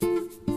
Thank you.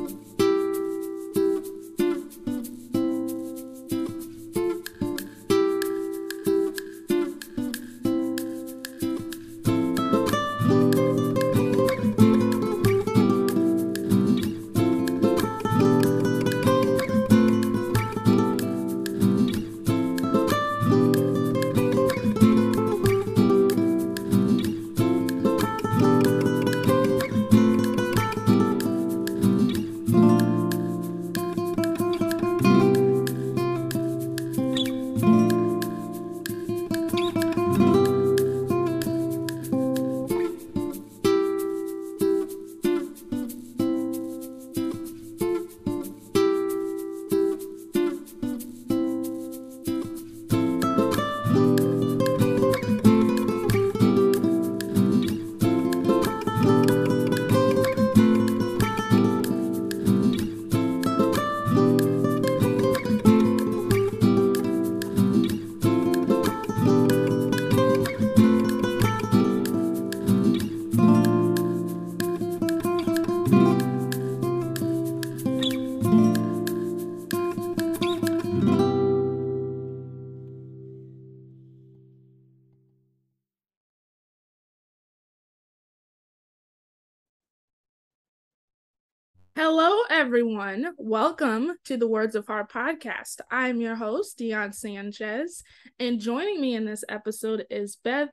Hello, everyone. Welcome to the Words of Heart podcast. I'm your host, Dion Sanchez, and joining me in this episode is Beth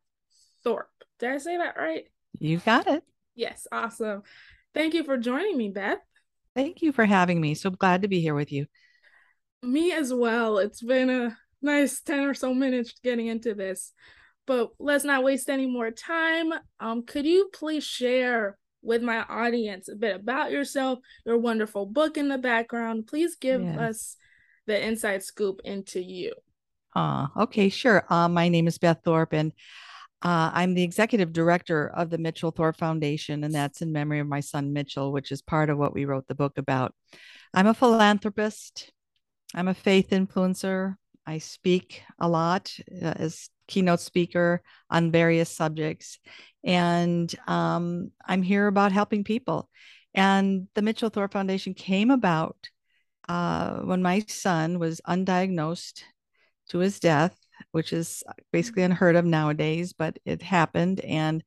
Thorpe. Did I say that right? You got it. Yes, awesome. Thank you for joining me, Beth. Thank you for having me. So glad to be here with you. Me as well. It's been a nice 10 or so minutes getting into this, but let's not waste any more time. Um, could you please share with my audience a bit about yourself, your wonderful book in the background. Please give yes. us the inside scoop into you. Uh, okay, sure. Uh, my name is Beth Thorpe, and uh, I'm the executive director of the Mitchell Thorpe Foundation, and that's in memory of my son Mitchell, which is part of what we wrote the book about. I'm a philanthropist, I'm a faith influencer. I speak a lot uh, as keynote speaker on various subjects. And um, I'm here about helping people. And the Mitchell Thorpe Foundation came about uh, when my son was undiagnosed to his death, which is basically unheard of nowadays, but it happened. And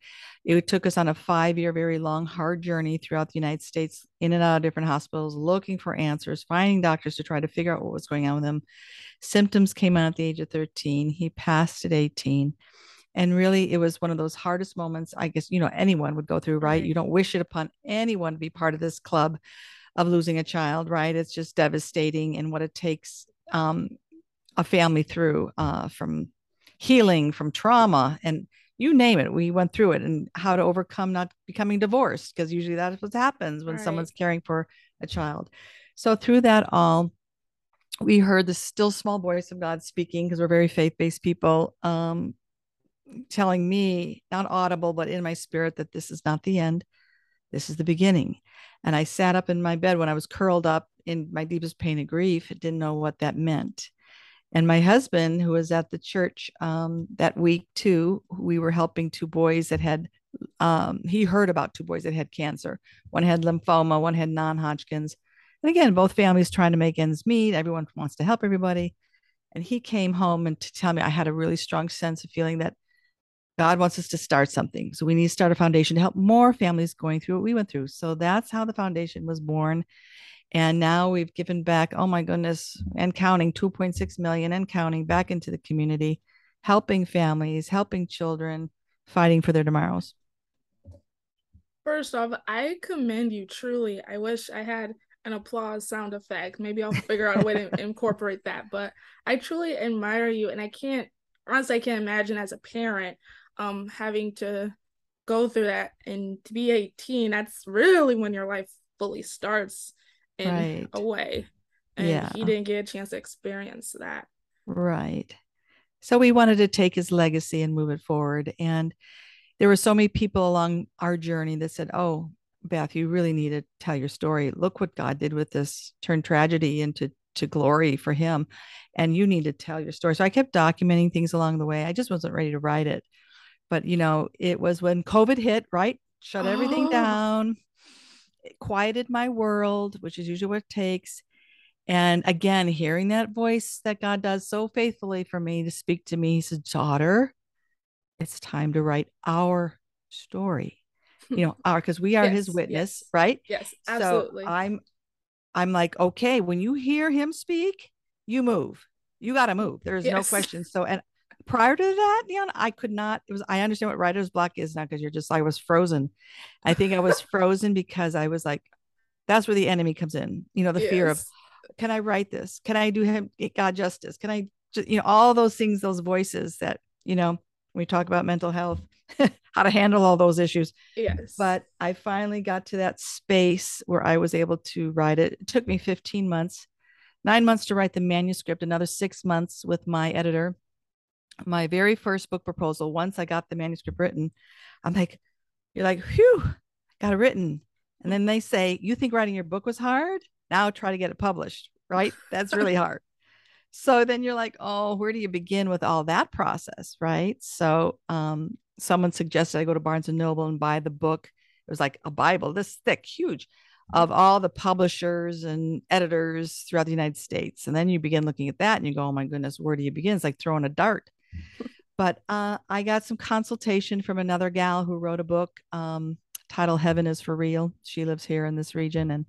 it took us on a five year, very long, hard journey throughout the United States, in and out of different hospitals, looking for answers, finding doctors to try to figure out what was going on with him. Symptoms came on at the age of 13. He passed at 18 and really it was one of those hardest moments i guess you know anyone would go through right you don't wish it upon anyone to be part of this club of losing a child right it's just devastating and what it takes um, a family through uh, from healing from trauma and you name it we went through it and how to overcome not becoming divorced because usually that's what happens when right. someone's caring for a child so through that all we heard the still small voice of god speaking because we're very faith-based people um, telling me, not audible, but in my spirit, that this is not the end. This is the beginning. And I sat up in my bed when I was curled up in my deepest pain and grief, didn't know what that meant. And my husband, who was at the church um, that week too, we were helping two boys that had, um, he heard about two boys that had cancer. One had lymphoma, one had non Hodgkin's. And again, both families trying to make ends meet. Everyone wants to help everybody. And he came home and to tell me I had a really strong sense of feeling that God wants us to start something. So we need to start a foundation to help more families going through what we went through. So that's how the foundation was born. And now we've given back, oh my goodness, and counting 2.6 million and counting back into the community, helping families, helping children, fighting for their tomorrows. First off, I commend you truly. I wish I had an applause sound effect. Maybe I'll figure out a way to incorporate that. But I truly admire you. And I can't, honestly, I can't imagine as a parent um having to go through that and to be 18 that's really when your life fully starts in right. a way. And yeah. he didn't get a chance to experience that. Right. So we wanted to take his legacy and move it forward. And there were so many people along our journey that said, Oh, Beth, you really need to tell your story. Look what God did with this, turn tragedy into to glory for him. And you need to tell your story. So I kept documenting things along the way. I just wasn't ready to write it. But you know, it was when COVID hit, right? Shut oh. everything down, quieted my world, which is usually what it takes. And again, hearing that voice that God does so faithfully for me to speak to me, he said, Daughter, it's time to write our story. You know, our because we are yes, his witness, yes. right? Yes, absolutely. So I'm I'm like, okay, when you hear him speak, you move. You got to move. There's yes. no question. So, and prior to that, Neon, I could not. It was. I understand what writer's block is now because you're just. I was frozen. I think I was frozen because I was like, that's where the enemy comes in. You know, the yes. fear of, can I write this? Can I do him God justice? Can I, just, you know, all those things, those voices that you know, we talk about mental health, how to handle all those issues. Yes. But I finally got to that space where I was able to write it. It took me 15 months, nine months to write the manuscript, another six months with my editor. My very first book proposal, once I got the manuscript written, I'm like, you're like, whew, got it written. And then they say, you think writing your book was hard? Now try to get it published, right? That's really hard. So then you're like, oh, where do you begin with all that process, right? So um, someone suggested I go to Barnes and Noble and buy the book. It was like a Bible, this thick, huge, of all the publishers and editors throughout the United States. And then you begin looking at that and you go, oh my goodness, where do you begin? It's like throwing a dart. But uh, I got some consultation from another gal who wrote a book um, titled Heaven is for Real. She lives here in this region. And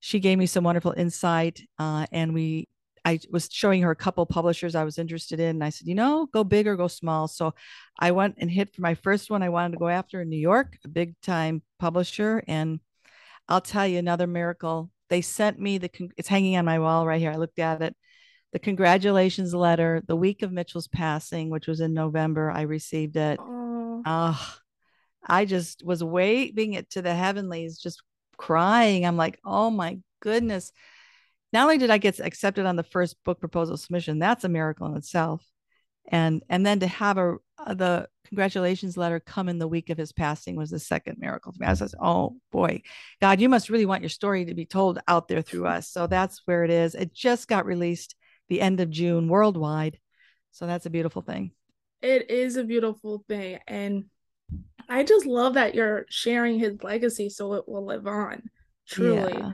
she gave me some wonderful insight. Uh, and we I was showing her a couple publishers I was interested in. And I said, you know, go big or go small. So I went and hit for my first one I wanted to go after in New York, a big time publisher. And I'll tell you another miracle. They sent me the, it's hanging on my wall right here. I looked at it. The congratulations letter, the week of Mitchell's passing, which was in November, I received it. Oh, I just was waving it to the heavenlies, just crying. I'm like, oh my goodness not only did I get accepted on the first book proposal submission, that's a miracle in itself. And and then to have a, a the congratulations letter come in the week of his passing was the second miracle for me. I was like, oh boy, God, you must really want your story to be told out there through us. So that's where it is. It just got released the end of June worldwide. So that's a beautiful thing. It is a beautiful thing. And I just love that you're sharing his legacy so it will live on. Truly. Yeah.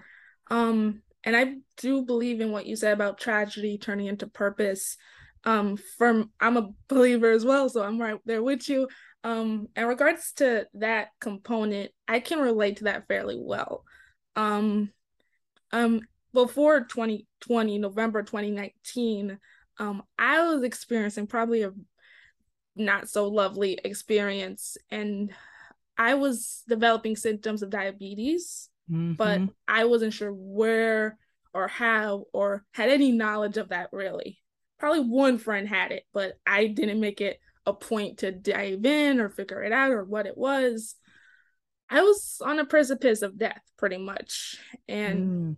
Um and I do believe in what you said about tragedy turning into purpose. Um, from I'm a believer as well, so I'm right there with you. Um, in regards to that component, I can relate to that fairly well. Um, um, before 2020, November 2019, um, I was experiencing probably a not so lovely experience, and I was developing symptoms of diabetes mm-hmm. but I wasn't sure where or how or had any knowledge of that really. Probably one friend had it, but I didn't make it a point to dive in or figure it out or what it was. I was on a precipice of death pretty much. And mm.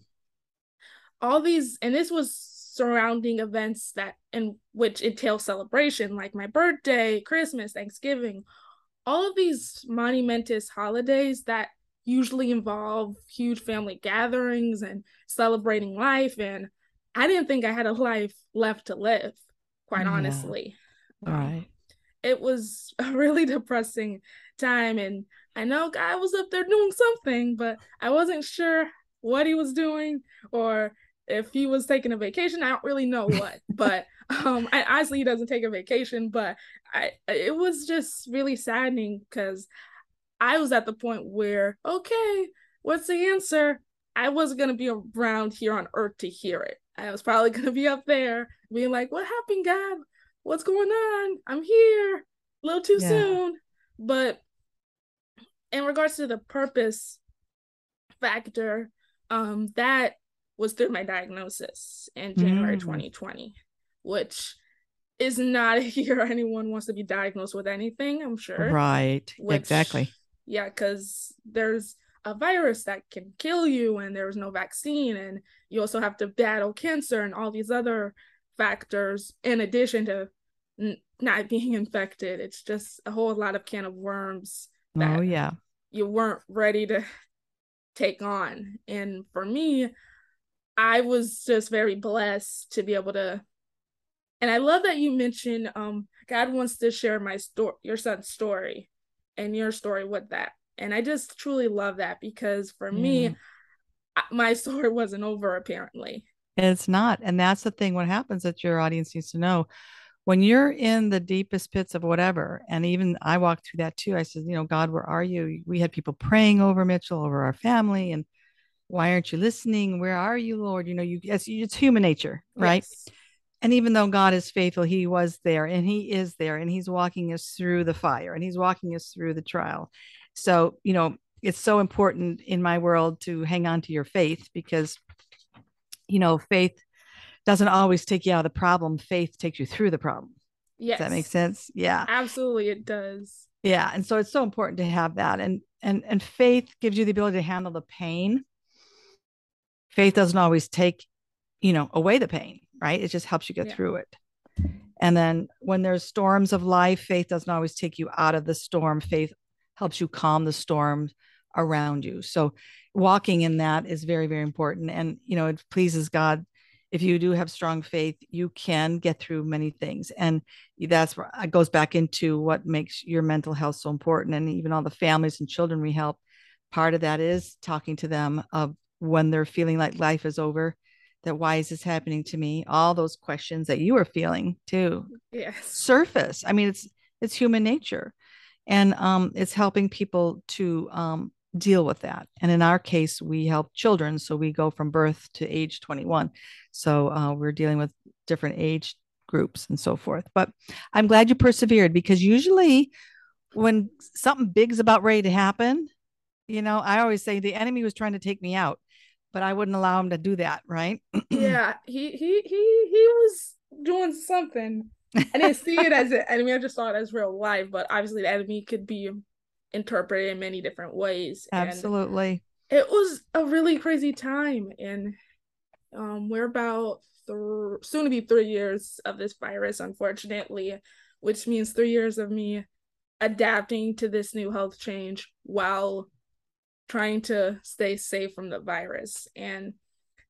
All these, and this was surrounding events that in which entail celebration, like my birthday, Christmas, Thanksgiving, all of these monumentous holidays that usually involve huge family gatherings and celebrating life. And I didn't think I had a life left to live, quite yeah. honestly. All um, right. It was a really depressing time. And I know God was up there doing something, but I wasn't sure what he was doing or if he was taking a vacation. I don't really know what, but um, I, honestly, he doesn't take a vacation, but I, it was just really saddening because I was at the point where, okay, what's the answer? I wasn't going to be around here on earth to hear it. I was probably going to be up there being like, what happened, God? What's going on? I'm here. A little too yeah. soon. But in regards to the purpose factor, um, that was through my diagnosis in January mm. 2020, which is not a year anyone wants to be diagnosed with anything, I'm sure. Right. Which, exactly yeah because there's a virus that can kill you and there's no vaccine and you also have to battle cancer and all these other factors in addition to n- not being infected it's just a whole lot of can of worms oh yeah you weren't ready to take on and for me i was just very blessed to be able to and i love that you mentioned um god wants to share my story your son's story and your story with that and I just truly love that because for yeah. me, my story wasn't over apparently. It's not. And that's the thing. What happens that your audience needs to know when you're in the deepest pits of whatever, and even I walked through that too. I said, you know, God, where are you? We had people praying over Mitchell, over our family, and why aren't you listening? Where are you, Lord? You know, you it's, it's human nature, right? Yes. And even though God is faithful, He was there and He is there and He's walking us through the fire and He's walking us through the trial. So, you know, it's so important in my world to hang on to your faith because, you know, faith doesn't always take you out of the problem. Faith takes you through the problem. Yes. Does that make sense? Yeah. Absolutely it does. Yeah. And so it's so important to have that. And and and faith gives you the ability to handle the pain. Faith doesn't always take, you know, away the pain, right? It just helps you get yeah. through it. And then when there's storms of life, faith doesn't always take you out of the storm. Faith helps you calm the storm around you. So walking in that is very, very important. And, you know, it pleases God. If you do have strong faith, you can get through many things. And that's where it goes back into what makes your mental health so important. And even all the families and children we help, part of that is talking to them of when they're feeling like life is over, that why is this happening to me? All those questions that you are feeling too. Yes. Surface. I mean, it's it's human nature and um, it's helping people to um, deal with that. And in our case, we help children, so we go from birth to age 21. So uh, we're dealing with different age groups and so forth. But I'm glad you persevered because usually when something big's about ready to happen, you know, I always say the enemy was trying to take me out, but I wouldn't allow him to do that, right? yeah, he he he he was doing something. I didn't see it as an enemy. I just saw it as real life. But obviously, the enemy could be interpreted in many different ways. Absolutely. And it was a really crazy time, and um, we're about th- soon to be three years of this virus, unfortunately, which means three years of me adapting to this new health change while trying to stay safe from the virus. And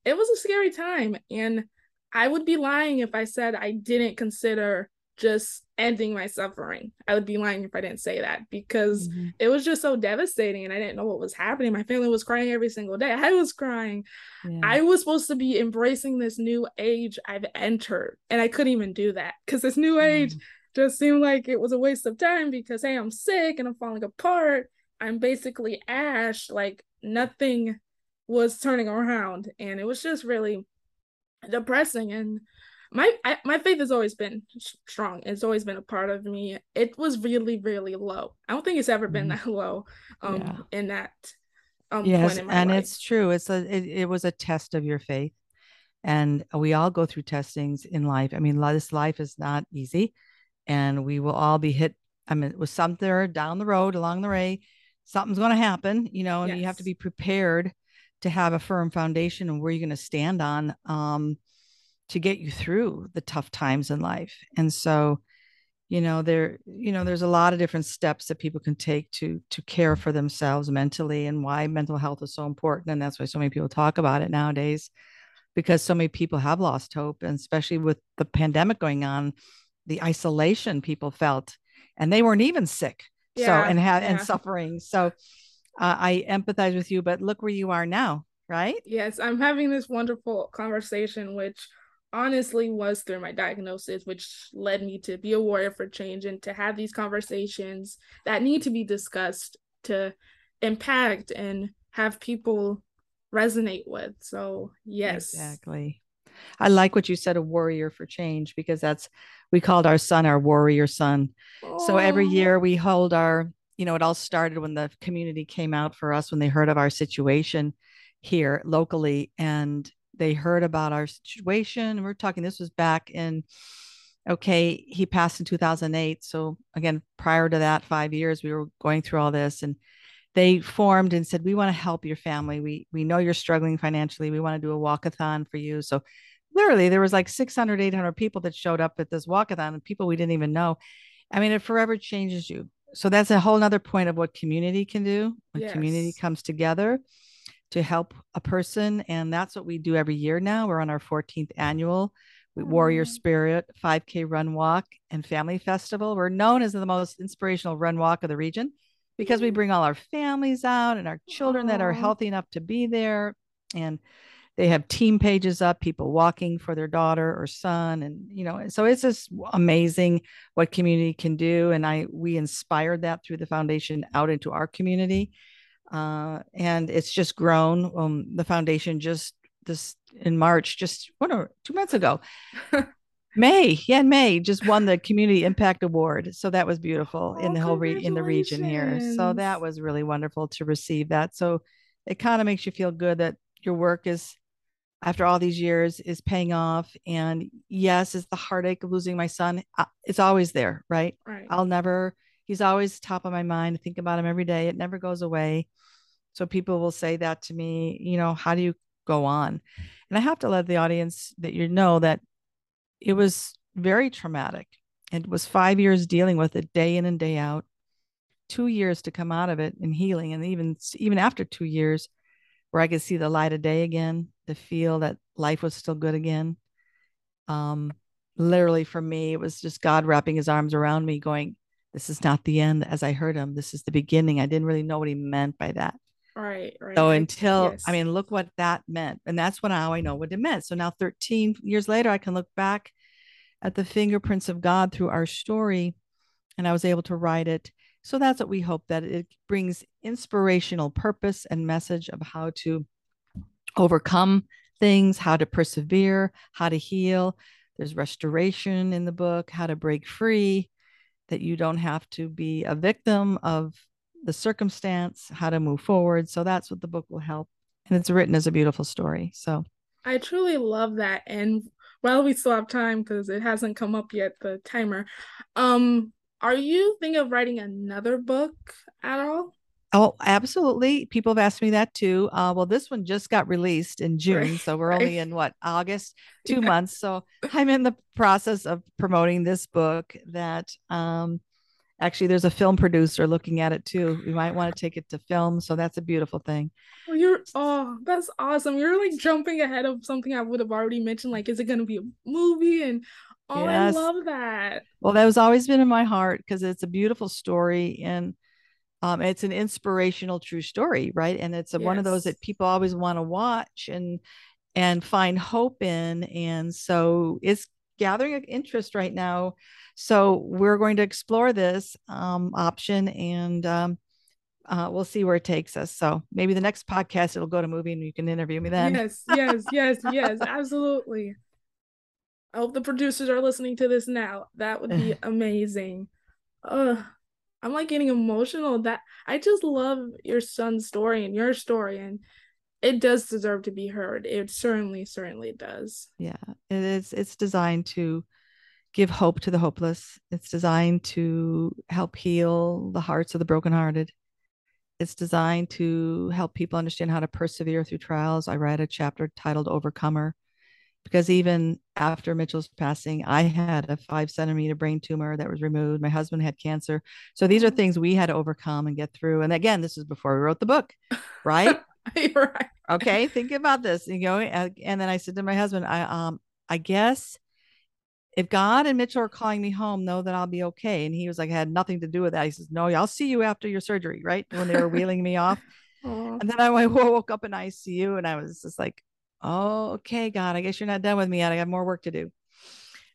it was a scary time. And I would be lying if I said I didn't consider just ending my suffering. I would be lying if I didn't say that because mm-hmm. it was just so devastating and I didn't know what was happening. My family was crying every single day. I was crying. Yeah. I was supposed to be embracing this new age I've entered and I couldn't even do that because this new age mm. just seemed like it was a waste of time because hey, I'm sick and I'm falling apart. I'm basically ash, like nothing was turning around and it was just really depressing and my I, my faith has always been strong it's always been a part of me it was really really low i don't think it's ever been mm-hmm. that low um yeah. in that um yes and life. it's true it's a it, it was a test of your faith and we all go through testings in life i mean this life is not easy and we will all be hit i mean with something down the road along the way something's going to happen you know and yes. you have to be prepared to have a firm foundation and where you're going to stand on um, to get you through the tough times in life. And so, you know, there, you know, there's a lot of different steps that people can take to to care for themselves mentally and why mental health is so important. And that's why so many people talk about it nowadays, because so many people have lost hope, and especially with the pandemic going on, the isolation people felt, and they weren't even sick. Yeah, so and had yeah. and suffering. So uh, I empathize with you, but look where you are now, right? Yes, I'm having this wonderful conversation, which honestly was through my diagnosis, which led me to be a warrior for change and to have these conversations that need to be discussed to impact and have people resonate with. So, yes. Exactly. I like what you said, a warrior for change, because that's we called our son our warrior son. Oh. So every oh. year we hold our you know, it all started when the community came out for us when they heard of our situation here locally and they heard about our situation. And we're talking, this was back in, okay, he passed in 2008. So again, prior to that, five years, we were going through all this. And they formed and said, "We want to help your family. We we know you're struggling financially. We want to do a walkathon for you." So literally there was like 600 800 people that showed up at this walkathon and people we didn't even know. I mean it forever changes you. So that's a whole nother point of what community can do when yes. community comes together to help a person and that's what we do every year now. We're on our 14th annual warrior mm-hmm. spirit 5k run walk and family festival. We're known as the most inspirational run walk of the region because we bring all our families out and our children Aww. that are healthy enough to be there. And they have team pages up people walking for their daughter or son and you know so it's just amazing what community can do and i we inspired that through the foundation out into our community uh, and it's just grown um, the foundation just this in march just what are two months ago May, yeah, May just won the Community Impact Award, so that was beautiful oh, in the whole re- in the region here. So that was really wonderful to receive that. So it kind of makes you feel good that your work is after all these years is paying off. And yes, is the heartache of losing my son. Uh, it's always there, right? Right. I'll never, he's always top of my mind. I think about him every day. It never goes away. So people will say that to me, you know, how do you go on? And I have to let the audience that you know that it was very traumatic. It was five years dealing with it day in and day out, two years to come out of it and healing. And even even after two years, where I could see the light of day again, to feel that life was still good again. Um, literally for me, it was just God wrapping his arms around me, going, This is not the end as I heard him. This is the beginning. I didn't really know what he meant by that. Right, right. So until yes. I mean, look what that meant. And that's when now I know what it meant. So now 13 years later, I can look back at the fingerprints of God through our story. And I was able to write it so that's what we hope that it brings inspirational purpose and message of how to overcome things, how to persevere, how to heal. There's restoration in the book, how to break free, that you don't have to be a victim of the circumstance, how to move forward. So that's what the book will help. And it's written as a beautiful story. So I truly love that. And while we still have time, because it hasn't come up yet, the timer, um, are you thinking of writing another book at all? Oh, absolutely. People have asked me that too. Uh, well, this one just got released in June. Right, so we're right. only in what, August, two yeah. months. So I'm in the process of promoting this book that um, actually there's a film producer looking at it too. We might want to take it to film. So that's a beautiful thing. Well, you're, oh, that's awesome. You're like jumping ahead of something I would have already mentioned. Like, is it going to be a movie? And Oh, yes. I love that. Well, that was always been in my heart because it's a beautiful story and um, it's an inspirational true story, right? And it's a, yes. one of those that people always want to watch and and find hope in. And so it's gathering interest right now. So we're going to explore this um, option and um, uh, we'll see where it takes us. So maybe the next podcast it'll go to movie and you can interview me then. Yes, yes, yes, yes, absolutely. I hope the producers are listening to this now. That would be amazing. Uh, I'm like getting emotional. That I just love your son's story and your story, and it does deserve to be heard. It certainly, certainly does. Yeah, it is. It's designed to give hope to the hopeless. It's designed to help heal the hearts of the brokenhearted. It's designed to help people understand how to persevere through trials. I read a chapter titled Overcomer because even after Mitchell's passing, I had a five centimeter brain tumor that was removed. My husband had cancer. So these are mm-hmm. things we had to overcome and get through. And again, this is before we wrote the book, right? right. Okay. Think about this. You know, and then I said to my husband, I um, I guess if God and Mitchell are calling me home, know that I'll be okay. And he was like, I had nothing to do with that. He says, No, I'll see you after your surgery, right? When they were wheeling me off. Aww. And then I woke up in ICU and I was just like, oh, okay, God, I guess you're not done with me yet. I got more work to do.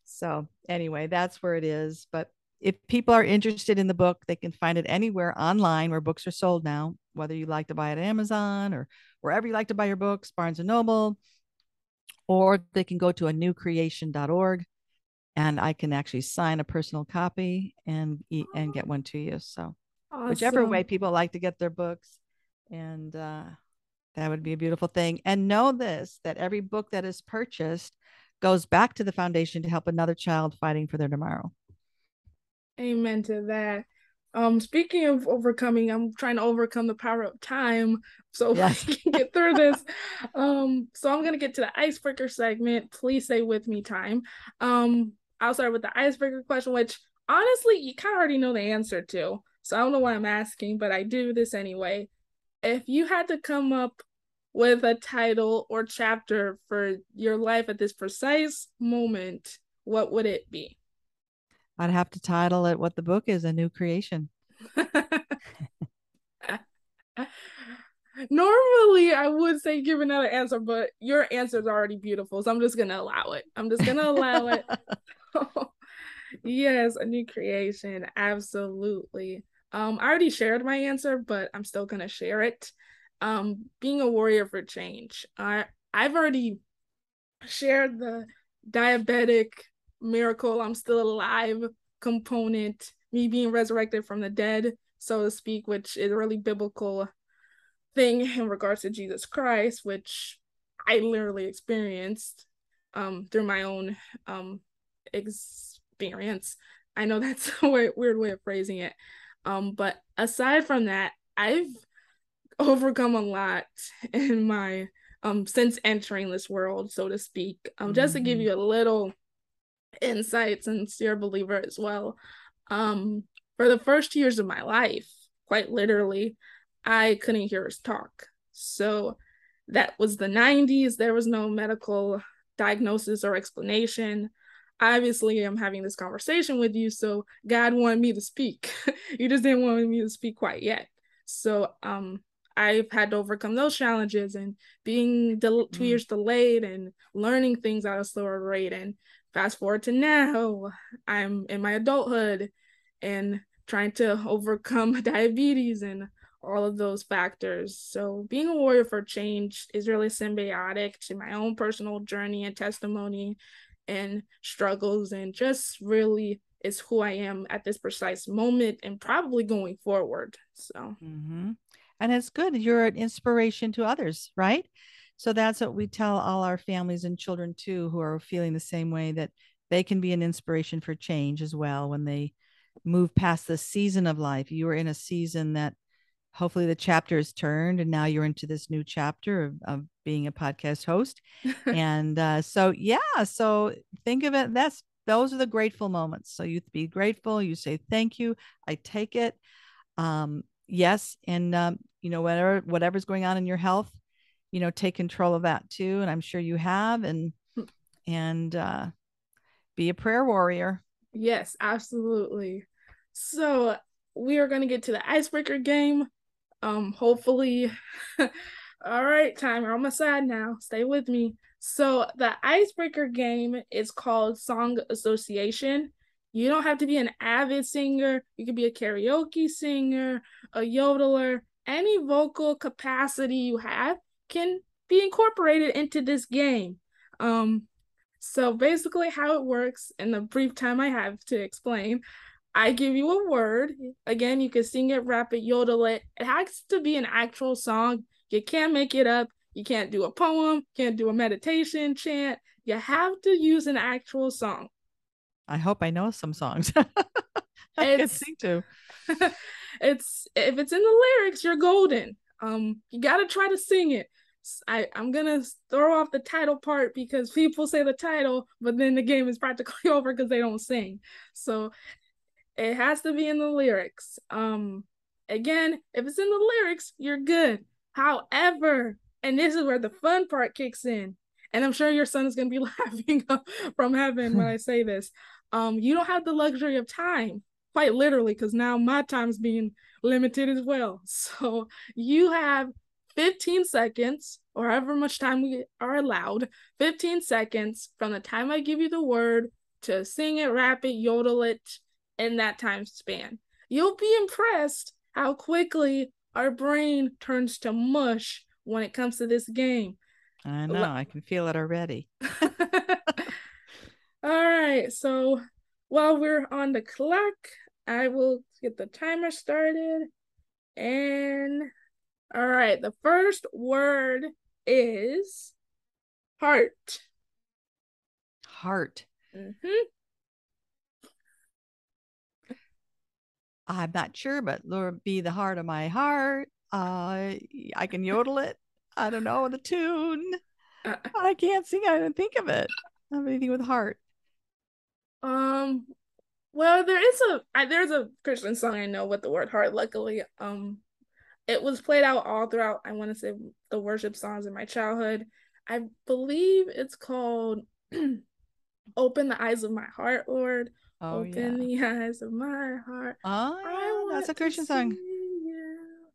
So, anyway, that's where it is. But if people are interested in the book, they can find it anywhere online where books are sold now, whether you like to buy it at Amazon or wherever you like to buy your books, Barnes and Noble, or they can go to a newcreation.org and I can actually sign a personal copy and and get one to you. So, awesome. whichever way people like to get their books. And uh, that would be a beautiful thing. And know this that every book that is purchased goes back to the foundation to help another child fighting for their tomorrow. Amen to that. Um, speaking of overcoming, I'm trying to overcome the power of time so yes. we can get through this. um, so I'm gonna get to the icebreaker segment. Please stay with me, time. Um, I'll start with the icebreaker question, which honestly you kind of already know the answer to. So I don't know why I'm asking, but I do this anyway. If you had to come up with a title or chapter for your life at this precise moment, what would it be? I'd have to title it what the book is a new creation. Normally, I would say give another answer, but your answer is already beautiful. So I'm just going to allow it. I'm just going to allow it. yes, a new creation. Absolutely. Um, I already shared my answer, but I'm still to share it. Um, being a warrior for change. I I've already shared the diabetic miracle, I'm still alive component, me being resurrected from the dead, so to speak, which is a really biblical thing in regards to Jesus Christ, which I literally experienced um, through my own um, experience. I know that's a weird way of phrasing it. Um, but aside from that, I've overcome a lot in my um since entering this world, so to speak. Um, mm-hmm. just to give mm-hmm. you a little insight since you're a believer as well. Um, for the first years of my life, quite literally, I couldn't hear us talk. So that was the 90s. There was no medical diagnosis or explanation. Obviously, I'm having this conversation with you, so God wanted me to speak. he just didn't want me to speak quite yet. So um, I've had to overcome those challenges and being del- two mm. years delayed and learning things at a slower rate and fast forward to now, I'm in my adulthood and trying to overcome diabetes and all of those factors. So, being a warrior for change is really symbiotic to my own personal journey and testimony and struggles, and just really is who I am at this precise moment and probably going forward. So, mm-hmm. and it's good. You're an inspiration to others, right? So that's what we tell all our families and children too, who are feeling the same way that they can be an inspiration for change as well when they move past the season of life. You are in a season that hopefully the chapter is turned and now you're into this new chapter of, of being a podcast host. and uh, so, yeah, so think of it. That's those are the grateful moments. So you be grateful. You say, thank you. I take it. Um, yes. And, um, you know, whatever, whatever's going on in your health, you know take control of that too and i'm sure you have and hmm. and uh be a prayer warrior yes absolutely so we are going to get to the icebreaker game um hopefully all right timer on my side now stay with me so the icebreaker game is called song association you don't have to be an avid singer you could be a karaoke singer a yodeler any vocal capacity you have can be incorporated into this game. Um, so basically, how it works in the brief time I have to explain, I give you a word. Again, you can sing it, rap it, yodel it. It has to be an actual song. You can't make it up. You can't do a poem, can't do a meditation chant. You have to use an actual song. I hope I know some songs. I can sing to. it's if it's in the lyrics, you're golden. Um, you gotta try to sing it. I, I'm gonna throw off the title part because people say the title, but then the game is practically over because they don't sing. So it has to be in the lyrics. Um again, if it's in the lyrics, you're good. However, and this is where the fun part kicks in, and I'm sure your son is gonna be laughing from heaven when I say this. Um, you don't have the luxury of time, quite literally, because now my time's being limited as well. So you have 15 seconds, or however much time we are allowed, 15 seconds from the time I give you the word to sing it, rap it, yodel it in that time span. You'll be impressed how quickly our brain turns to mush when it comes to this game. I know, I can feel it already. All right, so while we're on the clock, I will get the timer started and all right, the first word is heart. Heart. Mm-hmm. I'm not sure, but Lord be the heart of my heart. Uh, I can yodel it. I don't know the tune. I can't sing. I didn't think of it. I have anything with heart. Um, well, there is a I, there's a Christian song I know with the word heart. Luckily, um, it was played out all throughout. I want to say the worship songs in my childhood. I believe it's called "Open the Eyes of My Heart, Lord." Oh, Open yeah. the eyes of my heart. Oh, yeah. that's a Christian song.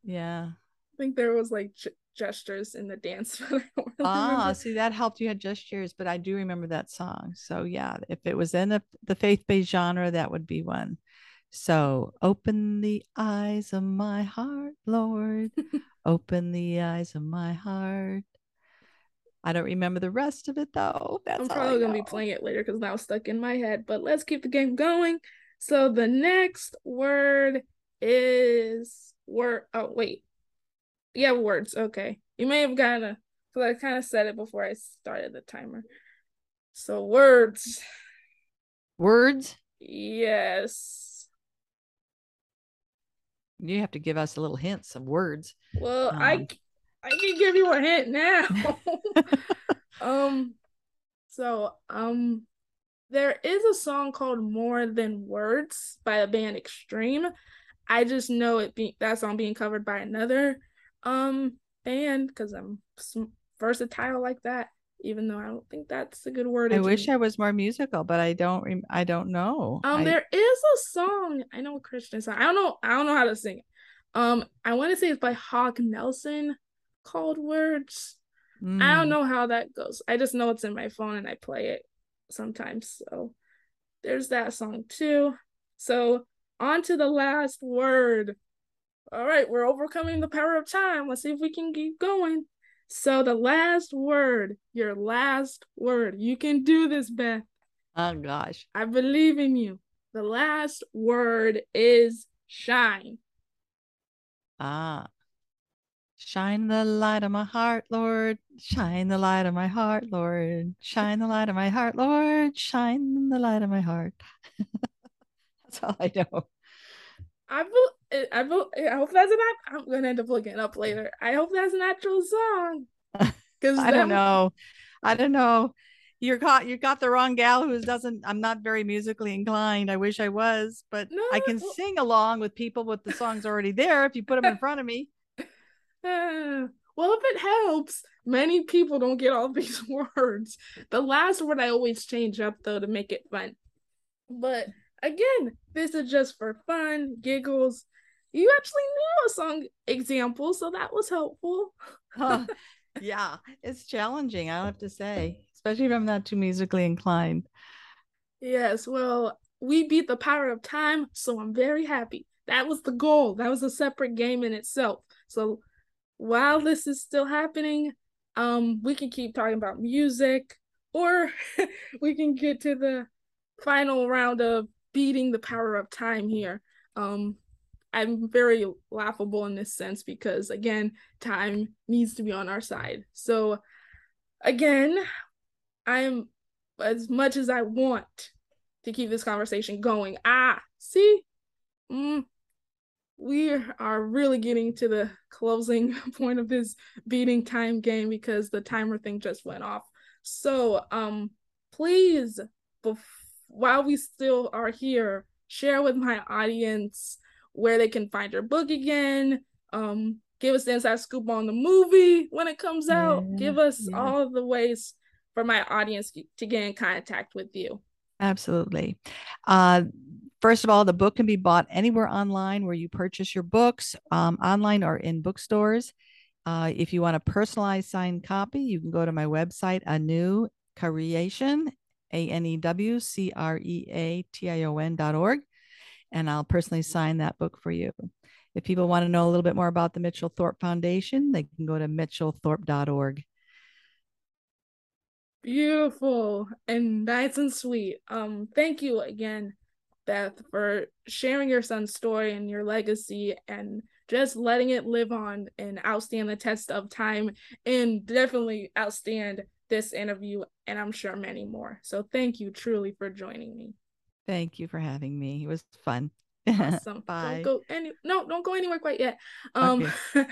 Yeah. I think there was like gestures in the dance. ah, see, that helped. You had gestures, but I do remember that song. So yeah, if it was in a, the faith-based genre, that would be one. So open the eyes of my heart, Lord. open the eyes of my heart. I don't remember the rest of it though. That's I'm probably gonna be playing it later because now it's stuck in my head. But let's keep the game going. So the next word is word. Oh wait, yeah, words. Okay. You may have gotten a, because I kind of said it before I started the timer. So words. Words? Yes. You have to give us a little hints of words. Well, um, I I can give you a hint now. um so um there is a song called More Than Words by the band Extreme. I just know it being that song being covered by another um band because I'm versatile like that. Even though I don't think that's a good word. I wish I was more musical, but I don't. Rem- I don't know. Um, I... there is a song I know a Christian song. I don't know. I don't know how to sing it. Um, I want to say it's by Hawk Nelson, called Words. Mm. I don't hmm. know how that goes. I just know it's in my phone and I play it sometimes. So there's that song too. So on to the last word all right, we're overcoming the power of time. Let's see if we can keep going. So the last word, your last word. You can do this, Beth. Oh gosh. I believe in you. The last word is shine. Ah. Shine the light of my heart, Lord. Shine the light of my heart, Lord. Shine the light of my heart, Lord. Shine the light of my heart. That's all I know. I will, eh, I will, eh, I hope that's not. I'm gonna end up looking up later. I hope that's an actual song. Because I don't know. I don't know. You're caught. You got the wrong gal who doesn't. I'm not very musically inclined. I wish I was, but no, I can sing along with people with the songs already there if you put them in front of me. Uh, well, if it helps, many people don't get all these words. The last word I always change up though to make it fun. But again, this is just for fun, giggles. You actually knew a song example, so that was helpful. huh. Yeah, it's challenging, I have to say, especially if I'm not too musically inclined. Yes, well, we beat the power of time, so I'm very happy. That was the goal. That was a separate game in itself. So while this is still happening, um, we can keep talking about music, or we can get to the final round of beating the power of time here. Um, I'm very laughable in this sense because again, time needs to be on our side. So again, I'm as much as I want to keep this conversation going. Ah, see, mm, we are really getting to the closing point of this beating time game because the timer thing just went off. So, um, please, before while we still are here, share with my audience where they can find your book again. Um, give us the inside scoop on the movie when it comes out. Yeah, give us yeah. all the ways for my audience to get in contact with you. Absolutely. Uh, first of all, the book can be bought anywhere online where you purchase your books, um, online or in bookstores. Uh, if you want a personalized signed copy, you can go to my website, a new creation, a N E W C R E A T I O N dot org. And I'll personally sign that book for you. If people want to know a little bit more about the Mitchell Thorpe Foundation, they can go to mitchellthorpe.org. Beautiful and nice and sweet. Um, thank you again, Beth, for sharing your son's story and your legacy and just letting it live on and outstand the test of time and definitely outstand this interview and I'm sure many more. So thank you truly for joining me. Thank you for having me. It was fun. Awesome. Bye. Don't go any no, don't go anywhere quite yet. Um okay.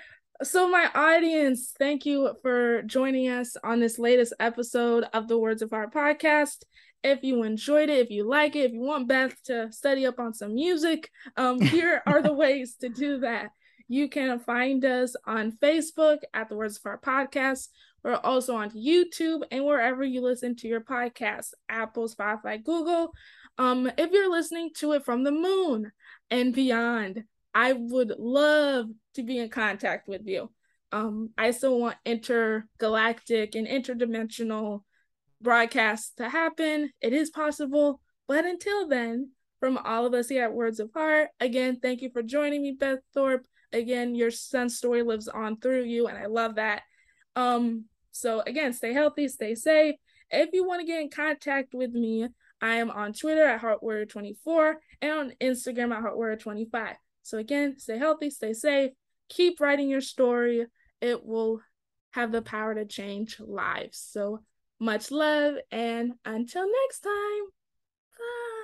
so my audience, thank you for joining us on this latest episode of the Words of Heart podcast. If you enjoyed it, if you like it, if you want Beth to study up on some music, um, here are the ways to do that. You can find us on Facebook at the Words of Heart podcast. We're also on YouTube and wherever you listen to your podcast, Apple, Spotify, Google. Um, if you're listening to it from the moon and beyond, I would love to be in contact with you. Um, I still want intergalactic and interdimensional broadcasts to happen. It is possible. But until then, from all of us here at Words of Heart, again, thank you for joining me, Beth Thorpe. Again, your son's story lives on through you, and I love that. Um, so again, stay healthy, stay safe. If you want to get in contact with me, I am on Twitter at HeartWarrior24 and on Instagram at HeartWarrior25. So again, stay healthy, stay safe, keep writing your story. It will have the power to change lives. So much love, and until next time, bye.